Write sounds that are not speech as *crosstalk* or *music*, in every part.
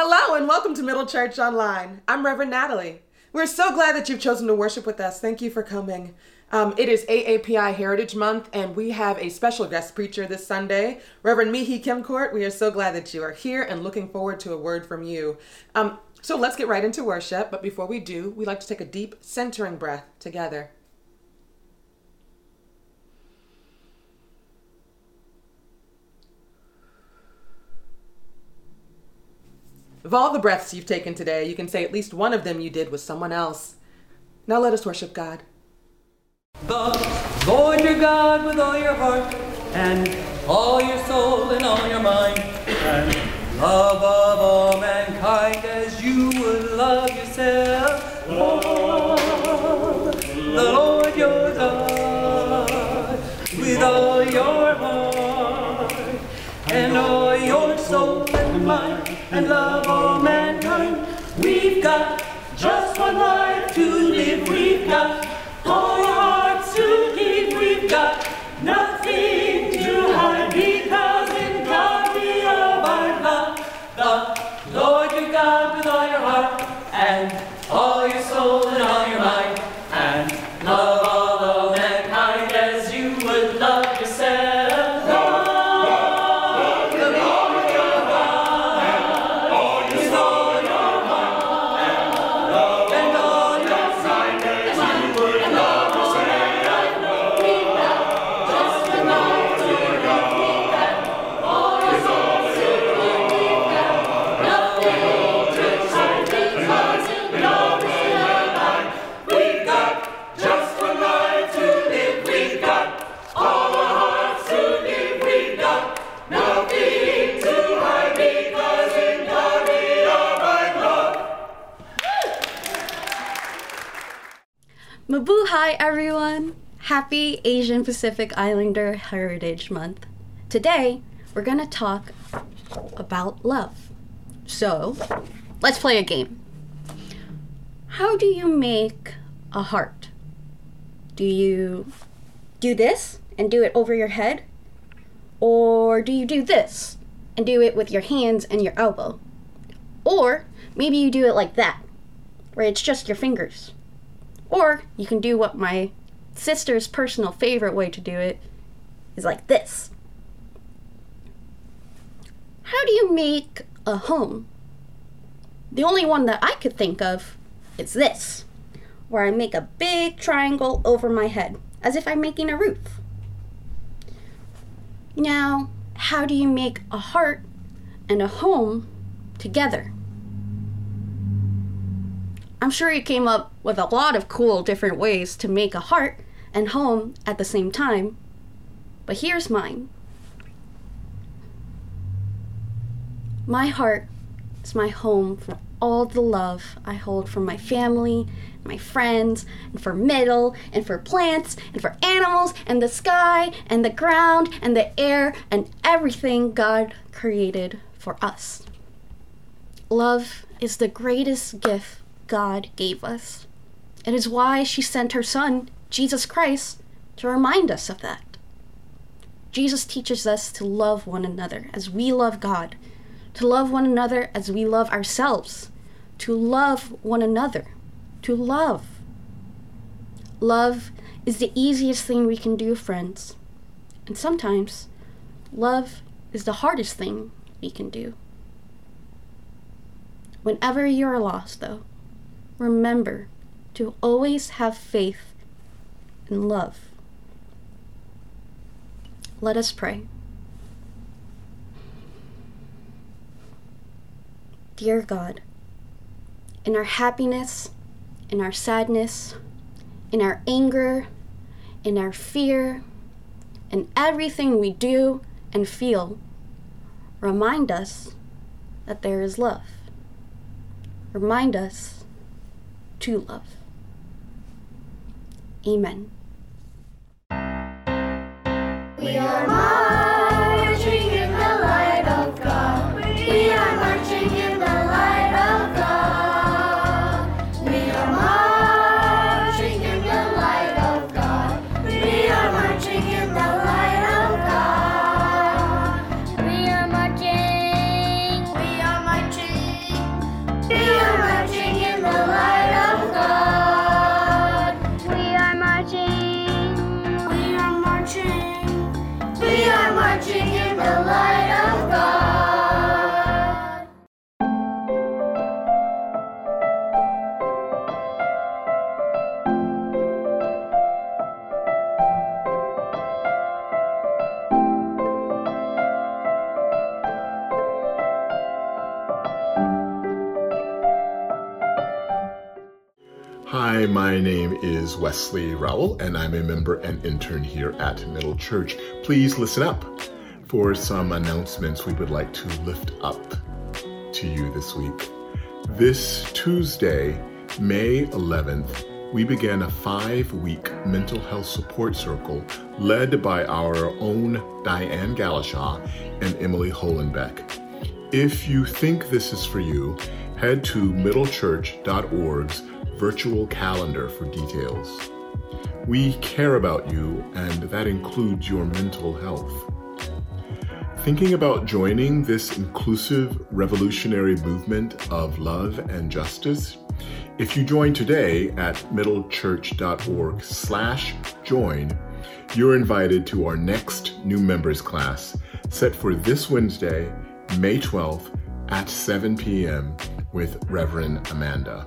Hello and welcome to Middle Church Online. I'm Reverend Natalie. We're so glad that you've chosen to worship with us. Thank you for coming. Um, it is AAPI Heritage Month, and we have a special guest preacher this Sunday, Reverend Mihee Kim-Kort. We are so glad that you are here and looking forward to a word from you. Um, so let's get right into worship. But before we do, we like to take a deep centering breath together. Of all the breaths you've taken today, you can say at least one of them you did with someone else. Now let us worship God. The Lord your God with all your heart and all your soul and all your mind, and love of all mankind as you would love yourself. The Lord your God with all your heart and all your soul and mind, and love all mankind. We've got just one life Asian Pacific Islander Heritage Month. Today, we're gonna talk about love. So, let's play a game. How do you make a heart? Do you do this and do it over your head? Or do you do this and do it with your hands and your elbow? Or maybe you do it like that, where it's just your fingers. Or you can do what my sister's personal favorite way to do it is like this. How do you make a home? The only one that I could think of is this, where I make a big triangle over my head, as if I'm making a roof. Now, how do you make a heart and a home together? I'm sure you came up with a lot of cool different ways to make a heart and home at the same time, but here's mine. My heart is my home for all the love I hold for my family, my friends, and for middle, and for plants, and for animals, and the sky, and the ground, and the air, and everything God created for us. Love is the greatest gift God gave us. It is why she sent her Son, Jesus Christ, to remind us of that. Jesus teaches us to love one another as we love God, to love one another as we love ourselves, to love one another, to love. Love is the easiest thing we can do, friends. And sometimes, love is the hardest thing we can do. Whenever you're lost, though, remember to always have faith and love. Let us pray. Dear God, in our happiness, in our sadness, in our anger, in our fear, in everything we do and feel, remind us that there is love. Remind us to love. Amen. We are is Wesley Rowell, and I'm a member and intern here at Middle Church. Please listen up for some announcements we would like to lift up to you this week. This Tuesday, May 11th, we began a five week mental health support circle led by our own Diane Galashaw and Emily Holenbeck. If you think this is for you, head to middlechurch.org's virtual calendar for details. We care about you, and that includes your mental health. Thinking about joining this inclusive revolutionary movement of love and justice? If you join today at middlechurch.org slash join, you're invited to our next new members class set for this Wednesday, May 12th at 7 p.m. with Reverend Amanda.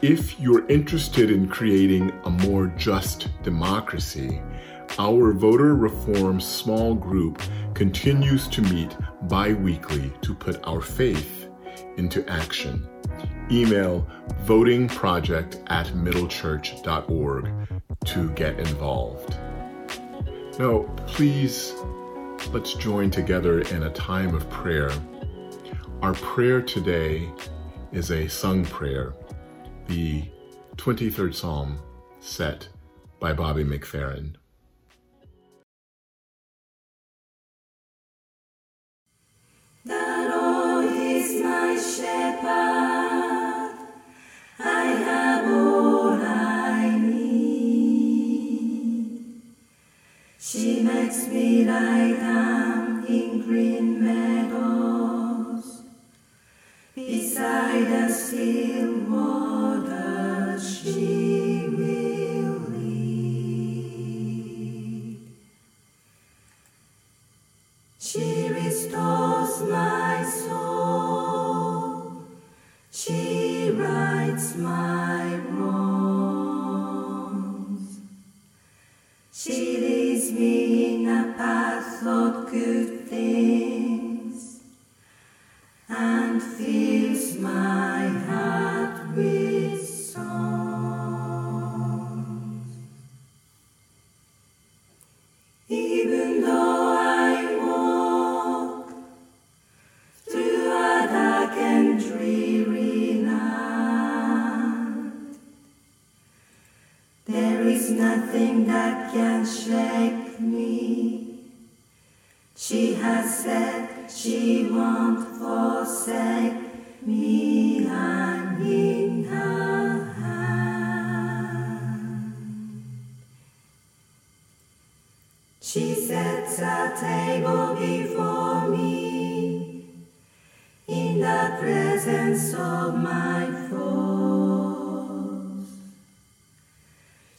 If you're interested in creating a more just democracy, our voter reform small group continues to meet bi weekly to put our faith into action. Email votingproject at middlechurch.org to get involved. Now, please, let's join together in a time of prayer. Our prayer today is a sung prayer, the 23rd Psalm, set by Bobby McFerrin. She makes me lie down in green meadows, beside the still waters she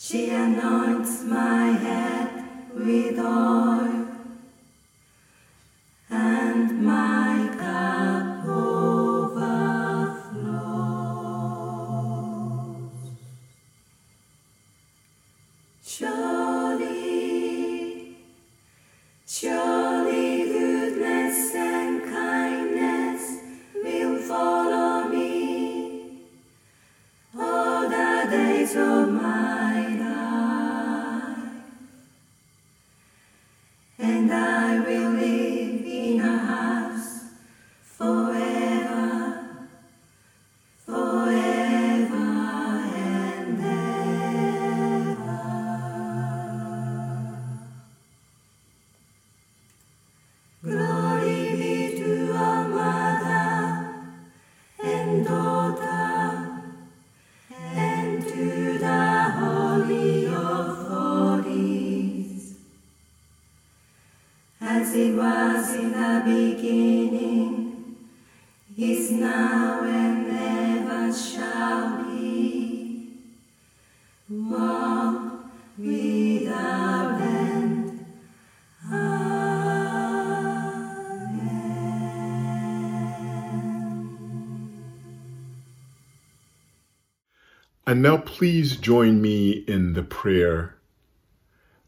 She anoints my head with oil, And now please join me in the prayer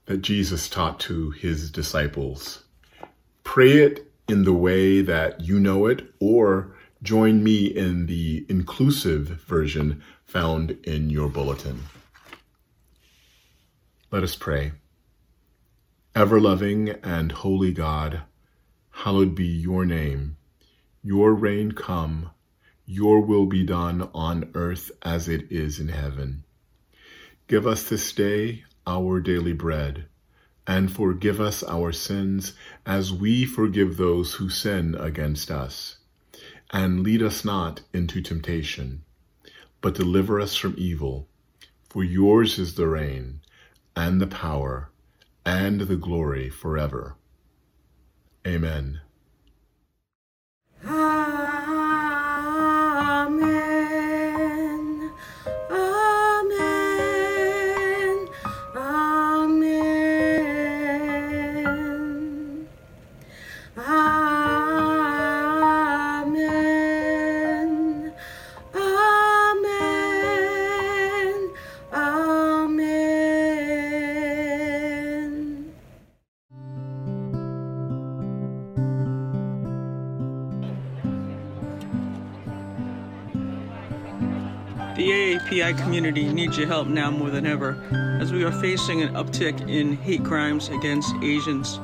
that Jesus taught to his disciples. Pray it in the way that you know it, or Join me in the inclusive version found in your bulletin. Let us pray. Ever loving and holy God, hallowed be your name. Your reign come, your will be done on earth as it is in heaven. Give us this day our daily bread, and forgive us our sins as we forgive those who sin against us. And lead us not into temptation, but deliver us from evil. For yours is the reign, and the power, and the glory forever. Amen. The AAPI community needs your help now more than ever, as we are facing an uptick in hate crimes against Asians.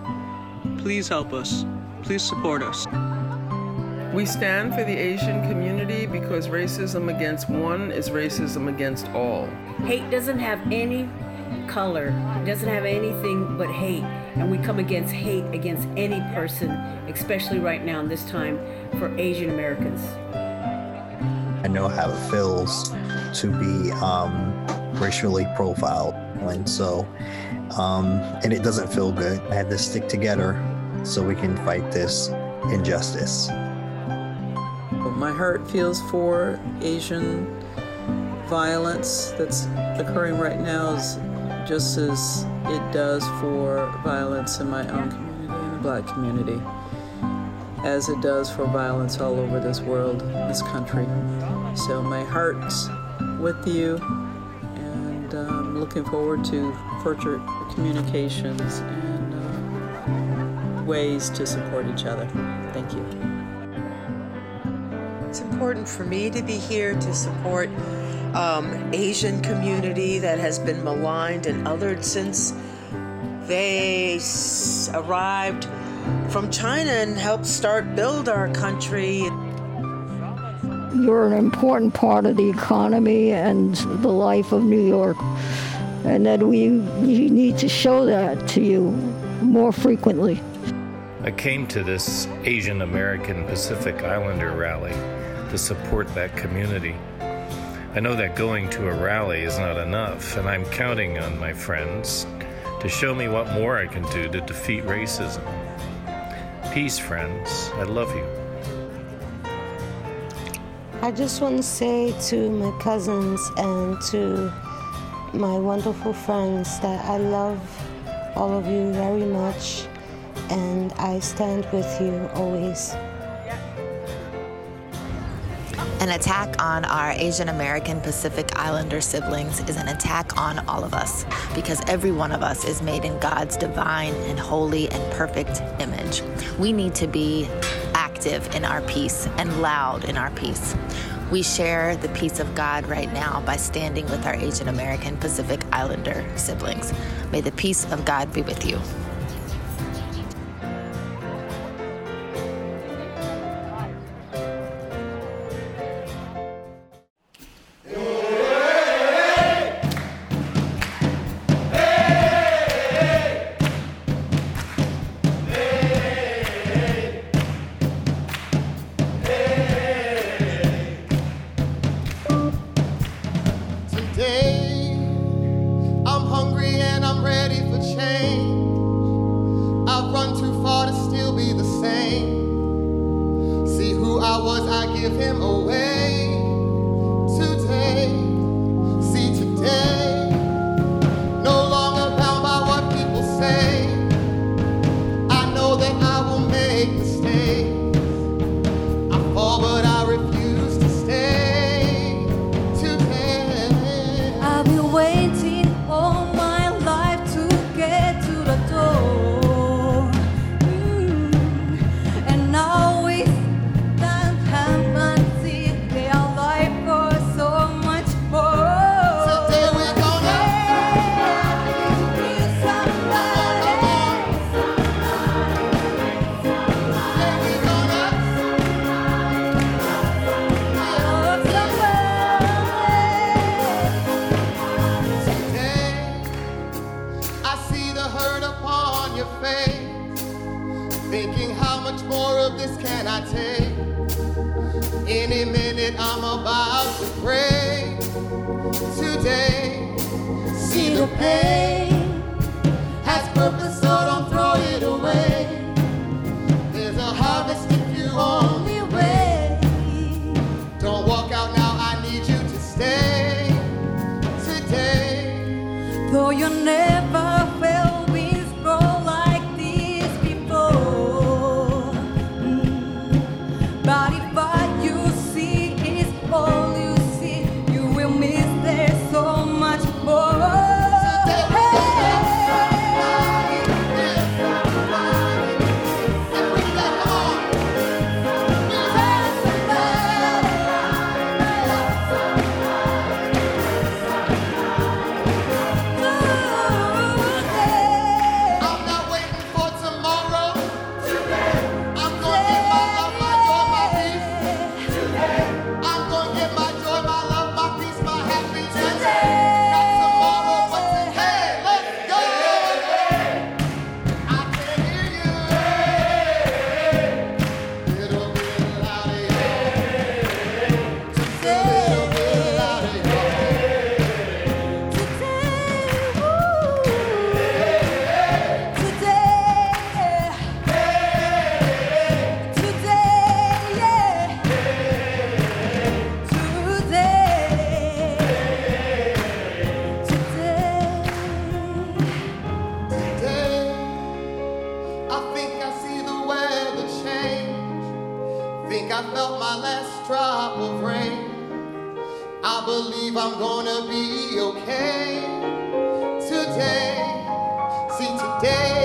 Please help us. Please support us. We stand for the Asian community because racism against one is racism against all. Hate doesn't have any color, it doesn't have anything but hate. And we come against hate against any person, especially right now in this time for Asian Americans. I know how it feels to be um, racially profiled. And so, um, and it doesn't feel good. I had to stick together so we can fight this injustice. My heart feels for Asian violence that's occurring right now is just as it does for violence in my own community, in the black community, as it does for violence all over this world, this country. So my heart's with you, and um, looking forward to further communications and uh, ways to support each other. Thank you. It's important for me to be here to support um, Asian community that has been maligned and othered since they s- arrived from China and helped start build our country. You're an important part of the economy and the life of New York, and that we, need to show that to you more frequently. I came to this Asian American Pacific Islander rally to support that community. I know that going to a rally is not enough, and I'm counting on my friends to show me what more I can do to defeat racism. Peace, friends. I love you. I just want to say to my cousins and to my wonderful friends that I love all of you very much and I stand with you always. An attack on our Asian American Pacific Islander siblings is an attack on all of us because every one of us is made in God's divine and holy and perfect image. We need to be active in our peace and loud in our peace. We share the peace of God right now by standing with our Asian American Pacific Islander siblings. May the peace of God be with you. I felt my last drop of rain. I believe I'm gonna be okay today. See today,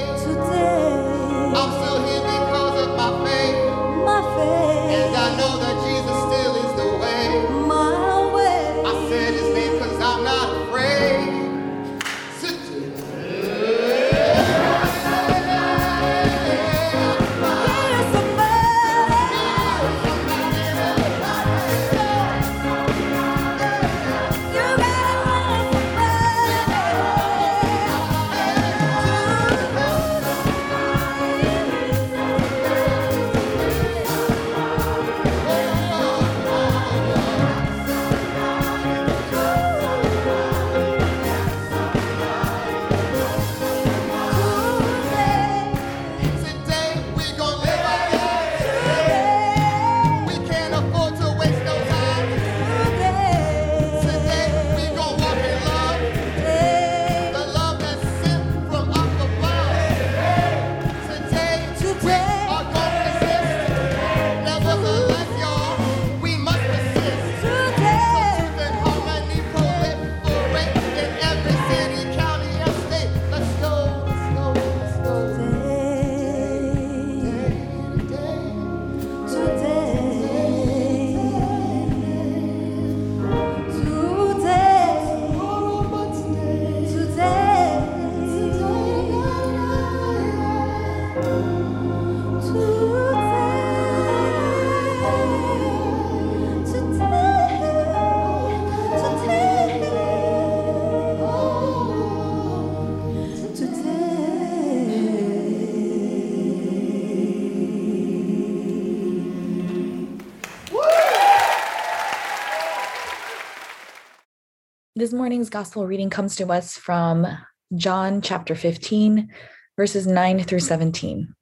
This morning's gospel reading comes to us from John chapter 15, verses 9 through 17.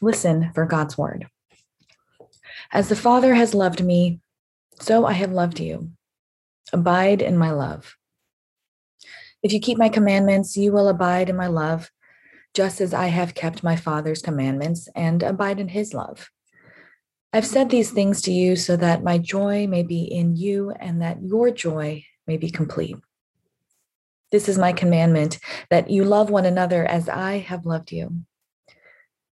Listen for God's word. As the Father has loved me, so I have loved you. Abide in my love. If you keep my commandments, you will abide in my love, just as I have kept my Father's commandments and abide in his love. I've said these things to you so that my joy may be in you and that your joy may be complete. This is my commandment that you love one another as I have loved you.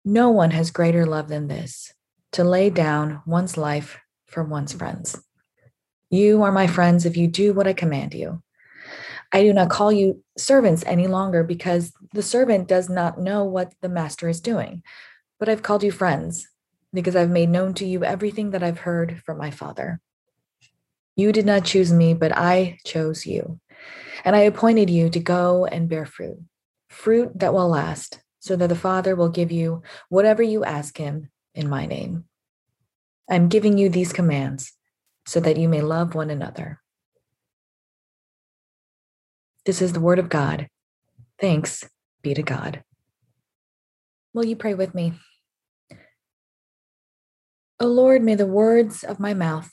No one has greater love than this to lay down one's life for one's friends. You are my friends if you do what I command you. I do not call you servants any longer because the servant does not know what the master is doing, but I've called you friends because I've made known to you everything that I've heard from my Father. You did not choose me, but I chose you. And I appointed you to go and bear fruit, fruit that will last, so that the Father will give you whatever you ask him in my name. I'm giving you these commands so that you may love one another. This is the word of God. Thanks be to God. Will you pray with me? O Lord, may the words of my mouth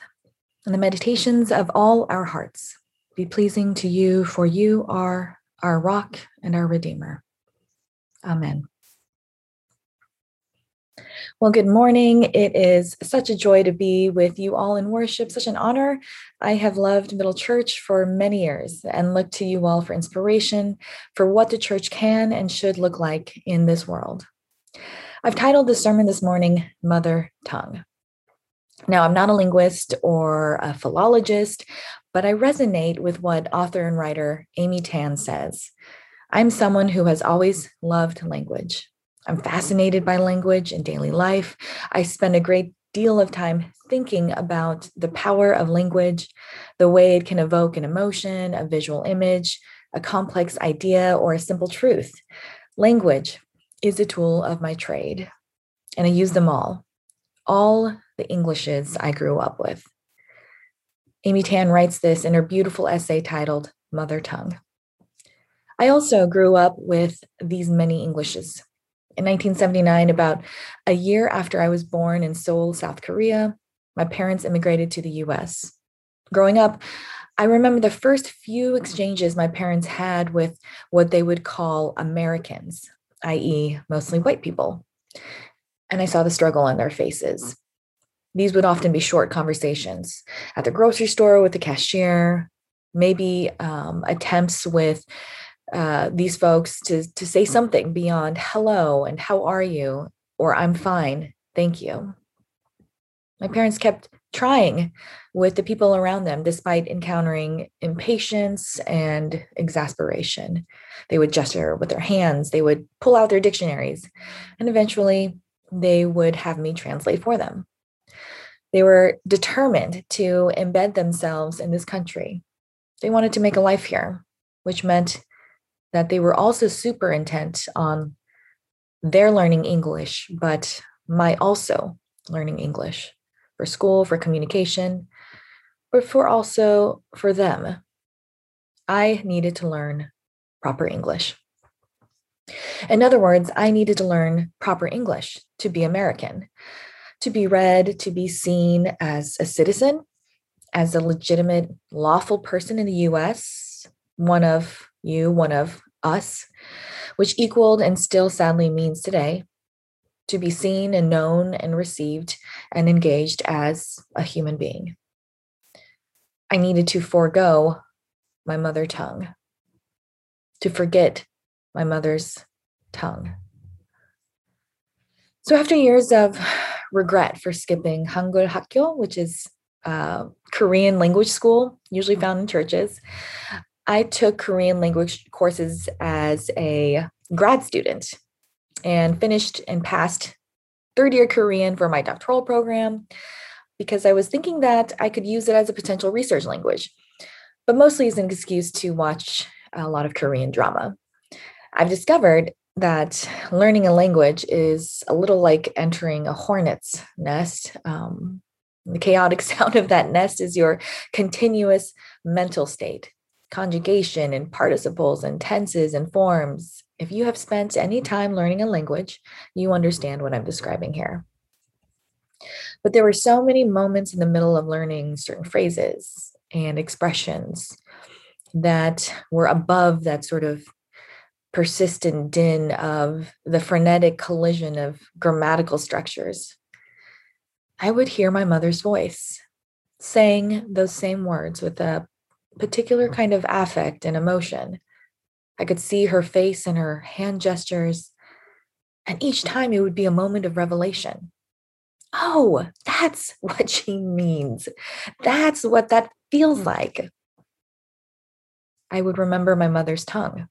and the meditations of all our hearts be pleasing to you, for you are our rock and our redeemer. Amen. Well, good morning. It is such a joy to be with you all in worship, such an honor. I have loved Middle Church for many years and look to you all for inspiration for what the church can and should look like in this world. I've titled the sermon this morning, Mother Tongue. Now, I'm not a linguist or a philologist, but I resonate with what author and writer Amy Tan says. I'm someone who has always loved language. I'm fascinated by language in daily life. I spend a great deal of time thinking about the power of language, the way it can evoke an emotion, a visual image, a complex idea, or a simple truth. Language is a tool of my trade, and I use them all, all the Englishes I grew up with. Amy Tan writes this in her beautiful essay titled Mother Tongue. I also grew up with these many Englishes. In 1979, about a year after I was born in Seoul, South Korea, my parents immigrated to the US. Growing up, I remember the first few exchanges my parents had with what they would call Americans, i.e., mostly white people. And I saw the struggle on their faces. These would often be short conversations at the grocery store with the cashier, maybe um, attempts with uh, these folks to, to say something beyond hello and how are you, or I'm fine, thank you. My parents kept trying with the people around them despite encountering impatience and exasperation. They would gesture with their hands, they would pull out their dictionaries, and eventually they would have me translate for them. They were determined to embed themselves in this country. They wanted to make a life here, which meant that they were also super intent on their learning English, but my also learning English for school, for communication, but for also for them. I needed to learn proper English. In other words, I needed to learn proper English to be American, to be read, to be seen as a citizen, as a legitimate, lawful person in the US, one of you, one of us, which equaled and still sadly means today to be seen and known and received and engaged as a human being. I needed to forego my mother tongue, to forget my mother's tongue. So after years of regret for skipping Hangul Hakyo, which is uh, Korean language school, usually found in churches, I took Korean language courses as a grad student and finished and passed third year Korean for my doctoral program because I was thinking that I could use it as a potential research language, but mostly as an excuse to watch a lot of Korean drama. I've discovered that learning a language is a little like entering a hornet's nest. Um, the chaotic *laughs* sound of that nest is your continuous mental state, conjugation and participles and tenses and forms. If you have spent any time learning a language, you understand what I'm describing here. But there were so many moments in the middle of learning certain phrases and expressions that were above that sort of persistent din of the frenetic collision of grammatical structures. I would hear my mother's voice saying those same words with a particular mm. kind of affect and emotion. I could see her face and her hand gestures, and each time it would be a moment of revelation. Oh, that's *laughs* what she means. That's what that feels mm. like. I would remember my mother's tongue.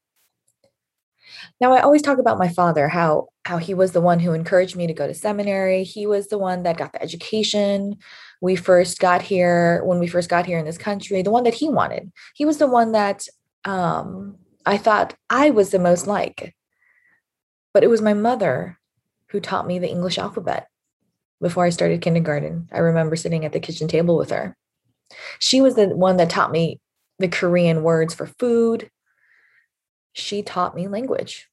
Now I always talk about my father how how he was the one who encouraged me to go to seminary. He was the one that got the education. We first got here when we first got here in this country, the one that he wanted. He was the one that um, I thought I was the most like. But it was my mother who taught me the English alphabet before I started kindergarten. I remember sitting at the kitchen table with her. She was the one that taught me the Korean words for food. She taught me language.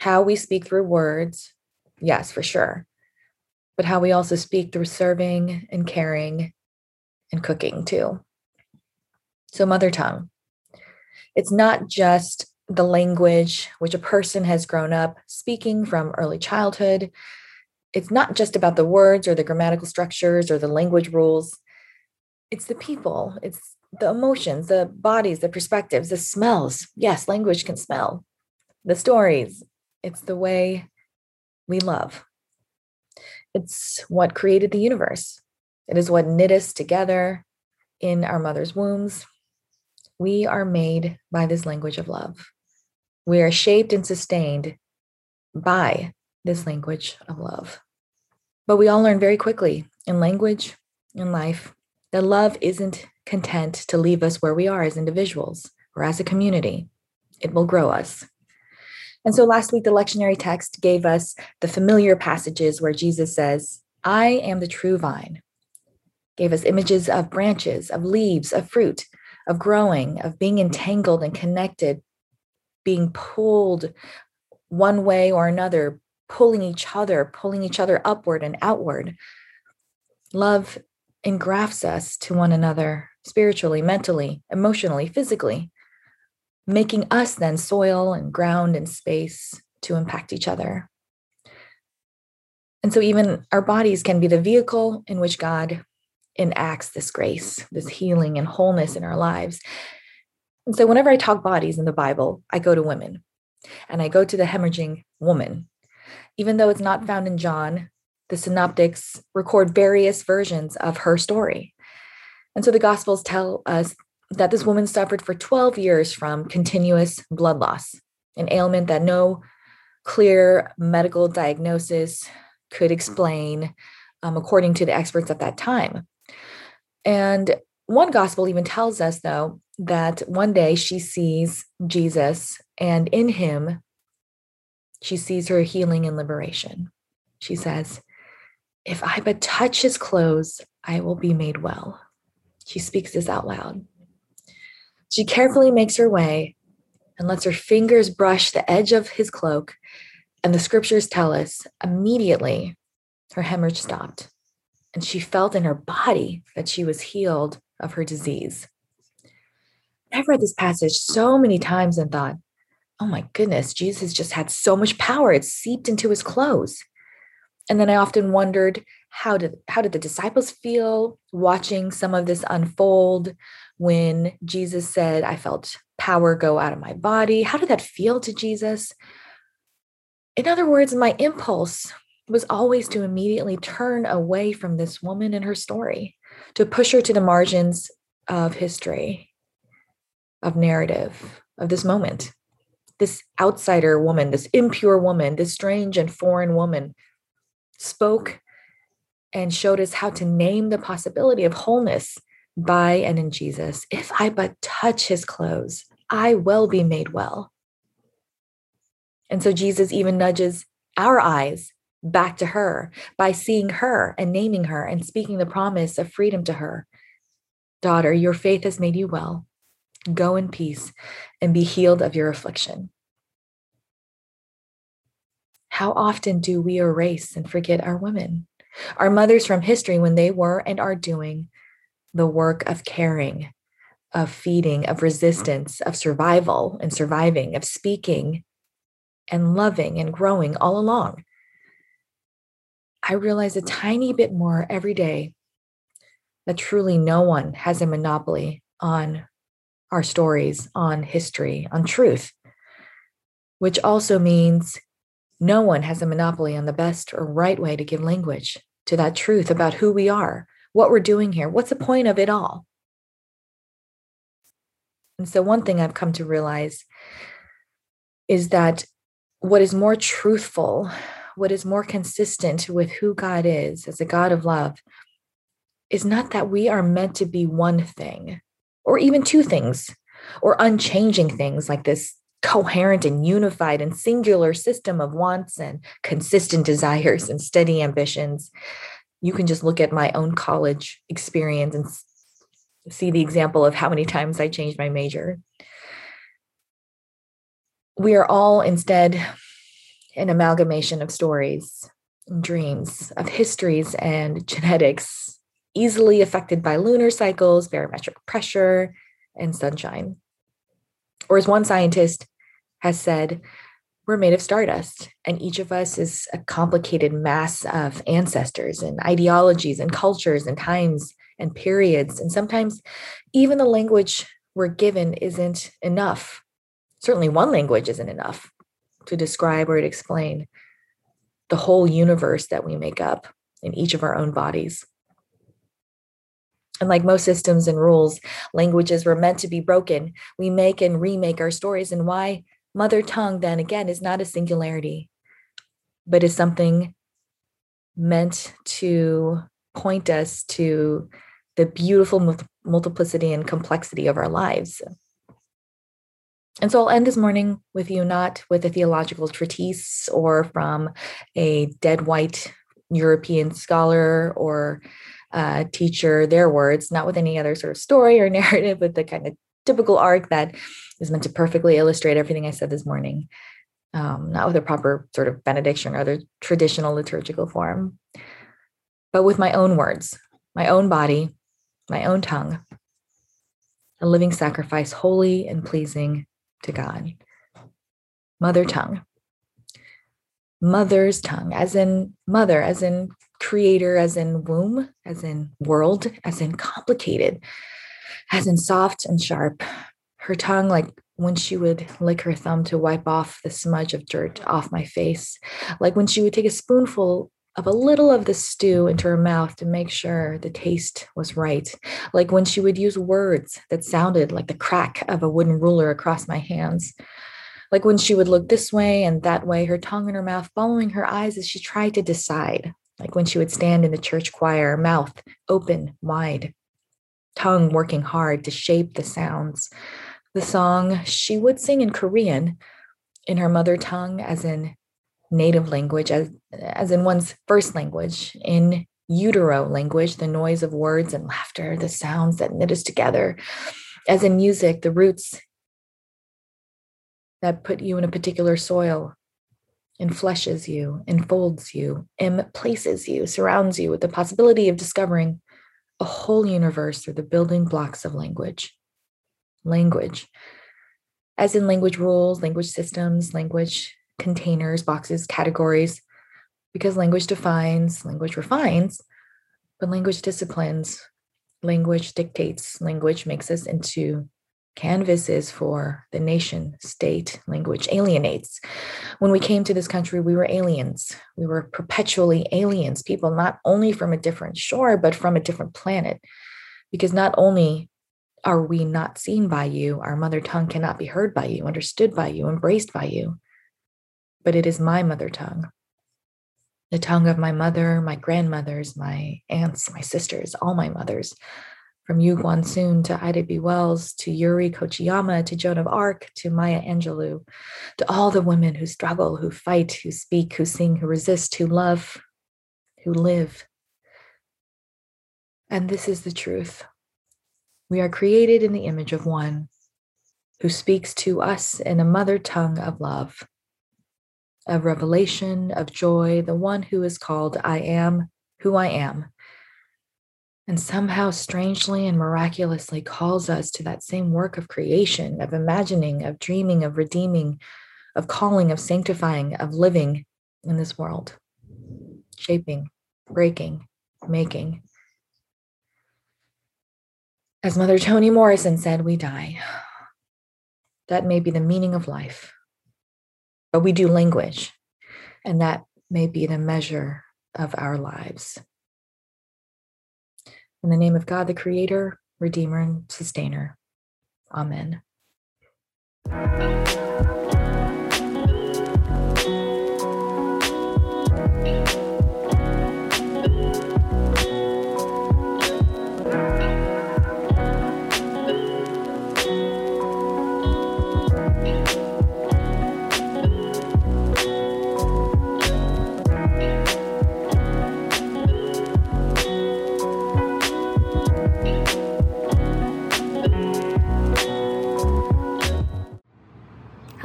How we speak through words, yes, for sure. But how we also speak through serving and caring and cooking too. So, mother tongue. It's not just the language which a person has grown up speaking from early childhood. It's not just about the words or the grammatical structures or the language rules. It's the people, it's the emotions, the bodies, the perspectives, the smells. Yes, language can smell. The stories. It's the way we love. It's what created the universe. It is what knit us together in our mother's wombs. We are made by this language of love. We are shaped and sustained by this language of love. But we all learn very quickly in language, in life, that love isn't content to leave us where we are as individuals or as a community. It will grow us. And so last week, the lectionary text gave us the familiar passages where Jesus says, I am the true vine, gave us images of branches, of leaves, of fruit, of growing, of being entangled and connected, being pulled one way or another, pulling each other, pulling each other upward and outward. Love engrafts us to one another spiritually, mentally, emotionally, physically, making us then soil and ground and space to impact each other. And so, even our bodies can be the vehicle in which God enacts this grace, this healing and wholeness in our lives. And so, whenever I talk bodies in the Bible, I go to women and I go to the hemorrhaging woman. Even though it's not found in John, the synoptics record various versions of her story. And so the Gospels tell us that this woman suffered for 12 years from continuous blood loss, an ailment that no clear medical diagnosis could explain, um, according to the experts at that time. And one gospel even tells us, though, that one day she sees Jesus, and in him, she sees her healing and liberation. She says, If I but touch his clothes, I will be made well. She speaks this out loud. She carefully makes her way and lets her fingers brush the edge of his cloak. And the scriptures tell us immediately her hemorrhage stopped. And she felt in her body that she was healed of her disease. I've read this passage so many times and thought, oh my goodness, Jesus just had so much power. It seeped into his clothes. And then I often wondered how did how did the disciples feel watching some of this unfold when Jesus said, I felt power go out of my body? How did that feel to Jesus? In other words, my impulse was always to immediately turn away from this woman and her story, to push her to the margins of history, of narrative, of this moment. This outsider woman, this impure woman, this strange and foreign woman spoke and showed us how to name the possibility of wholeness by and in Jesus. If I but touch his clothes, I will be made well. And so Jesus even nudges our eyes back to her by seeing her and naming her and speaking the promise of freedom to her. Daughter, your faith has made you well. Go in peace and be healed of your affliction. How often do we erase and forget our women, our mothers from history when they were and are doing the work of caring, of feeding, of resistance, of survival and surviving, of speaking and loving and growing all along? I realize a tiny bit more every day that truly no one has a monopoly on our stories, on history, on truth, which also means no one has a monopoly on the best or right way to give language to that truth about who we are, what we're doing here, what's the point of it all. And so, one thing I've come to realize is that what is more truthful what is more consistent with who God is as a God of love is not that we are meant to be one thing or even two things or unchanging things like this coherent and unified and singular system of wants and consistent desires and steady ambitions. You can just look at my own college experience and see the example of how many times I changed my major. We are all instead an amalgamation of stories and dreams, of histories and genetics, easily affected by lunar cycles, barometric pressure, and sunshine. Or as one scientist has said, we're made of stardust, and each of us is a complicated mass of ancestors and ideologies and cultures and times and periods. And sometimes even the language we're given isn't enough. Certainly, one language isn't enough to describe or to explain the whole universe that we make up in each of our own bodies. And like most systems and rules, languages were meant to be broken. We make and remake our stories. And why mother tongue, then again, is not a singularity, but is something meant to point us to the beautiful multiplicity and complexity of our lives. And so I'll end this morning with you not with a theological treatise or from a dead white European scholar or uh, teacher, their words, not with any other sort of story or *laughs* narrative, but the kind of typical arc that is meant to perfectly illustrate everything I said this morning, um, not with a proper sort of benediction or other traditional liturgical form, but with my own words, my own body, my own tongue, a living sacrifice, holy and pleasing to God. Mother tongue. Mother's tongue, as in mother, as in creator, as in womb, as in world, as in complicated, as in soft and sharp. Her tongue, like when she would lick her thumb to wipe off the smudge of dirt off my face, like when she would take a spoonful of a little of the stew into her mouth to make sure the taste was right, like when she would use words that sounded like the crack of a wooden ruler across my hands, like when she would look this way and that way, her tongue in her mouth following her eyes as she tried to decide, like when she would stand in the church choir, mouth open wide, tongue working hard to shape the sounds. The song she would sing in Korean in her mother tongue, as in native language, as, as in one's first language, in utero language, the noise of words and laughter, the sounds that knit us together, as in music, the roots that put you in a particular soil, enfleshes you, enfolds you, emplaces you, surrounds you with the possibility of discovering a whole universe through the building blocks of language. Language, as in language rules, language systems, language containers, boxes, categories, because language defines, language refines, but language disciplines, language dictates, language makes us into canvases for the nation state language alienates. When we came to this country we were aliens. We were perpetually aliens people not only from a different shore but from a different planet. Because not only are we not seen by you our mother tongue cannot be heard by you understood by you embraced by you. But it is my mother tongue. The tongue of my mother my grandmothers my aunts my sisters all my mothers from Yu Gwan-sun to Ida B. Wells to Yuri Kochiyama to Joan of Arc to Maya Angelou, to all the women who struggle, who fight, who speak, who sing, who resist, who love, who live. And this is the truth. We are created in the image of one who speaks to us in a mother tongue of love, of revelation, of joy, the one who is called I am who I am and somehow strangely and miraculously calls us to that same work of creation, of imagining, of dreaming, of redeeming, of calling, of sanctifying, of living in this world, shaping, breaking, making. As Mother Toni Morrison said, we die. That may be the meaning of life, but we do language, and that may be the measure of our lives. In the name of God, the Creator, Redeemer, and Sustainer. Amen.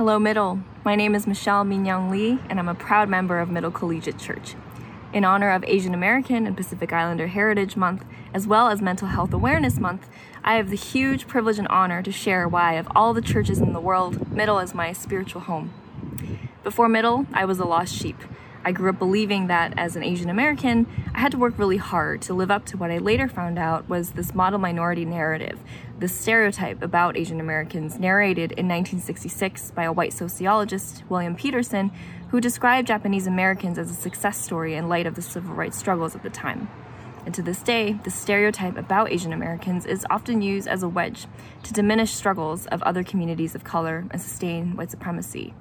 Hello, Middle. My name is Michelle Minyang Lee, and I'm a proud member of Middle Collegiate Church. In honor of Asian American and Pacific Islander Heritage Month, as well as Mental Health Awareness Month, I have the huge privilege and honor to share why, of all the churches in the world, Middle is my spiritual home. Before Middle, I was a lost sheep. I grew up believing that as an Asian American, I had to work really hard to live up to what I later found out was this model minority narrative, this stereotype about Asian Americans narrated in 1966 by a white sociologist, William Petersen, who described Japanese Americans as a success story in light of the civil rights struggles at the time. And to this day, the stereotype about Asian Americans is often used as a wedge to diminish struggles of other communities of color and sustain white supremacy.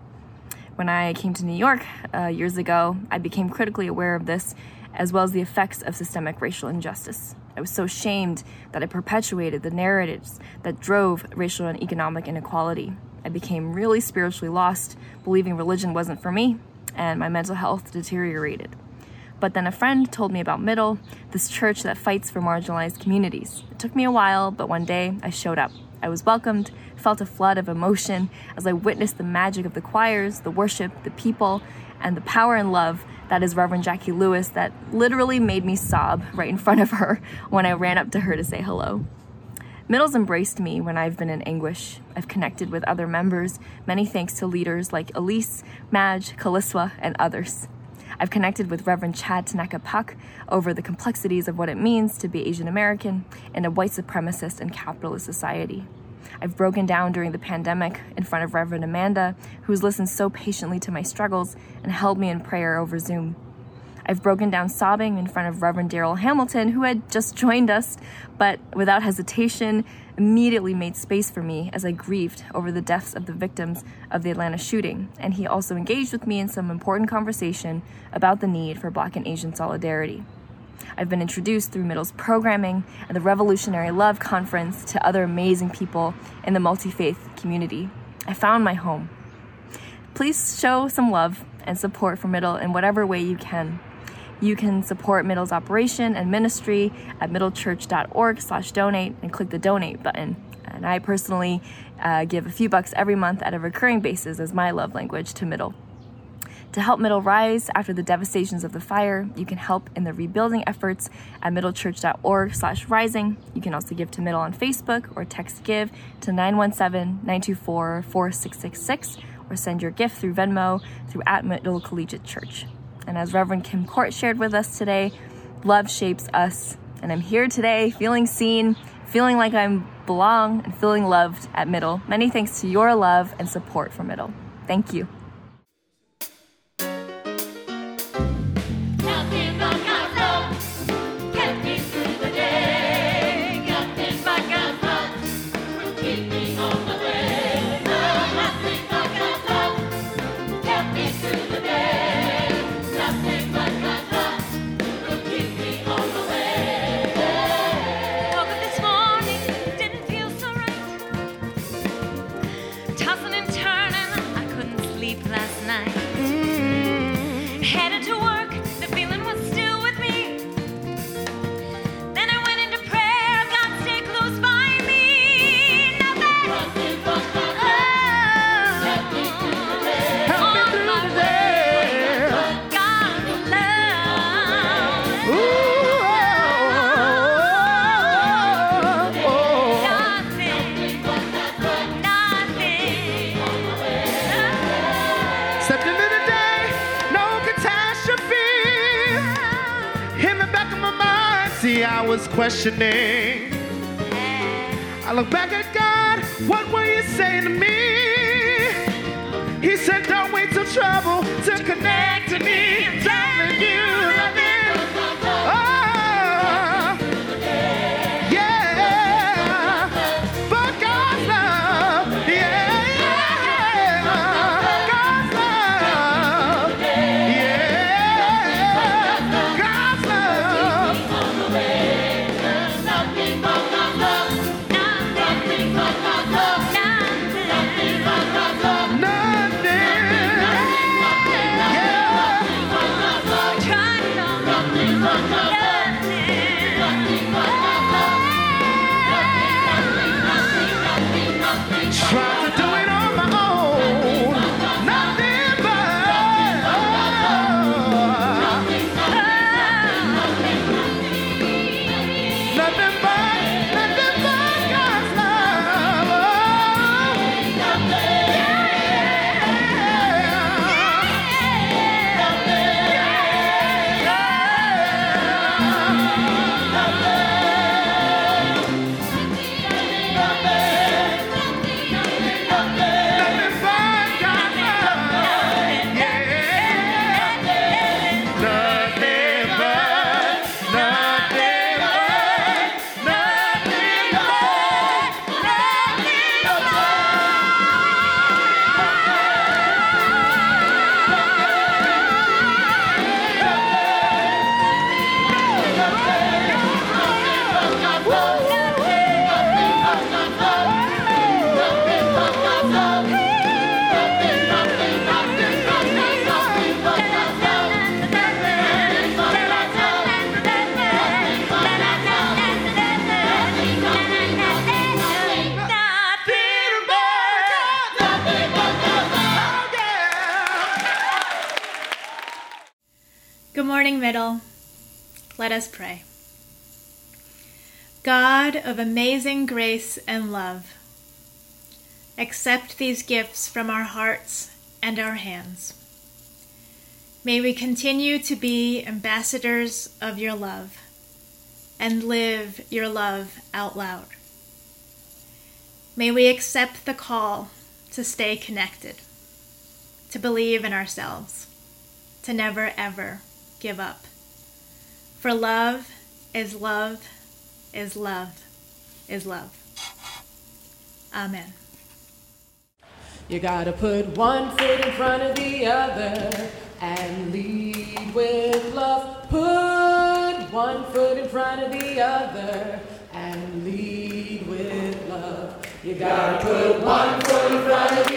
When I came to New York uh, years ago, I became critically aware of this, as well as the effects of systemic racial injustice. I was so shamed that I perpetuated the narratives that drove racial and economic inequality. I became really spiritually lost, believing religion wasn't for me, and my mental health deteriorated. But then a friend told me about Middle, this church that fights for marginalized communities. It took me a while, but one day I showed up. I was welcomed, felt a flood of emotion as I witnessed the magic of the choirs, the worship, the people, and the power and love that is Reverend Jacqui Lewis that literally made me sob right in front of her when I ran up to her to say hello. Middle's embraced me when I've been in anguish. I've connected with other members, many thanks to leaders like Elise, Madge, Kaliswa, and others. I've connected with Reverend Chad Tanaka Pak over the complexities of what it means to be Asian American in a white supremacist and capitalist society. I've broken down during the pandemic in front of Reverend Amanda, who's listened so patiently to my struggles and held me in prayer over Zoom. I've broken down sobbing in front of Reverend Daryl Hamilton, who had just joined us, but without hesitation, immediately made space for me as I grieved over the deaths of the victims of the Atlanta shooting. And he also engaged with me in some important conversation about the need for Black and Asian solidarity. I've been introduced through Middle's programming and the Revolutionary Love Conference to other amazing people in the multi faith community. I found my home. Please show some love and support for Middle in whatever way you can. You can support Middle's operation and ministry at middlechurch.org slash donate and click the donate button. And I personally uh, give a few bucks every month at a recurring basis as my love language to Middle. To help Middle rise after the devastations of the fire, you can help in the rebuilding efforts at middlechurch.org slash rising. You can also give to Middle on Facebook or text give to 917-924-4666 or send your gift through Venmo through at Middle Collegiate Church. And as Reverend Kim-Kort shared with us today, love shapes us. And I'm here today feeling seen, feeling like I belong, and feeling loved at Middle. Many thanks to your love and support for Middle. Thank you. Questioning. I look back at God, what were you saying to me? He said, Don't wait till trouble to connect to me. Of amazing grace and love, accept these gifts from our hearts and our hands. May we continue to be ambassadors of your love and live your love out loud. May we accept the call to stay connected, to believe in ourselves, to never ever give up. For love is love is love is love. Amen. You gotta put one foot in front of the other and lead with love. Put one foot in front of the other and lead with love. You gotta put one foot in front of the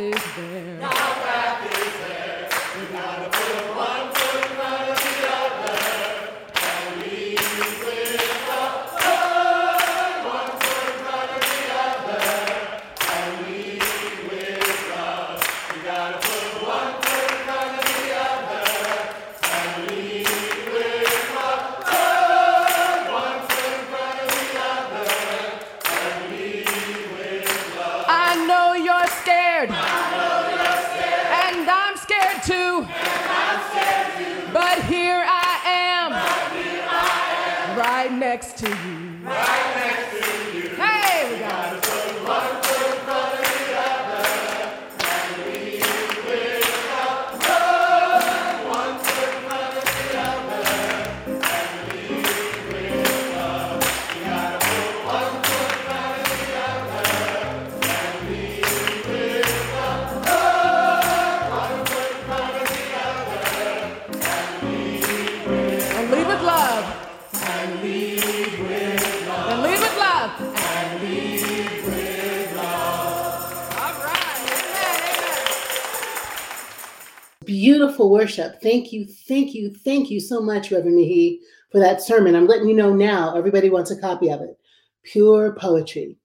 is there. Beautiful worship. Thank you, thank you, thank you so much, Reverend Mihee, for that sermon. I'm letting you know now, everybody wants a copy of it. Pure poetry.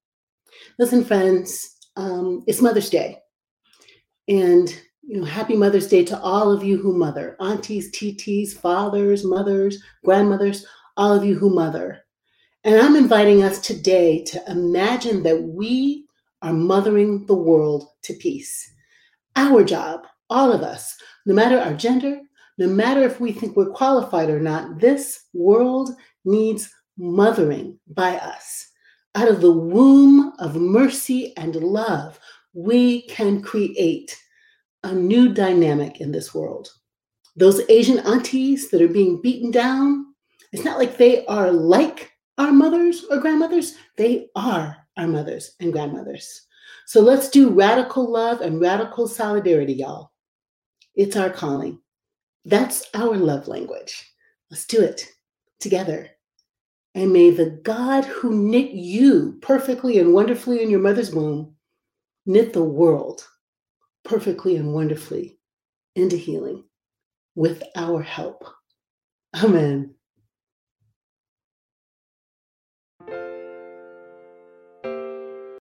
Listen, friends, um, it's Mother's Day. And, you know, happy Mother's Day to all of you who mother aunties, TTs, fathers, mothers, grandmothers, all of you who mother. And I'm inviting us today to imagine that we are mothering the world to peace. Our job, all of us, no matter our gender, no matter if we think we're qualified or not, this world needs mothering by us. Out of the womb of mercy and love, we can create a new dynamic in this world. Those Asian aunties that are being beaten down, it's not like they are like our mothers or grandmothers, they are our mothers and grandmothers. So let's do radical love and radical solidarity, y'all. It's our calling. That's our love language. Let's do it together. And may the God who knit you perfectly and wonderfully in your mother's womb knit the world perfectly and wonderfully into healing with our help. Amen.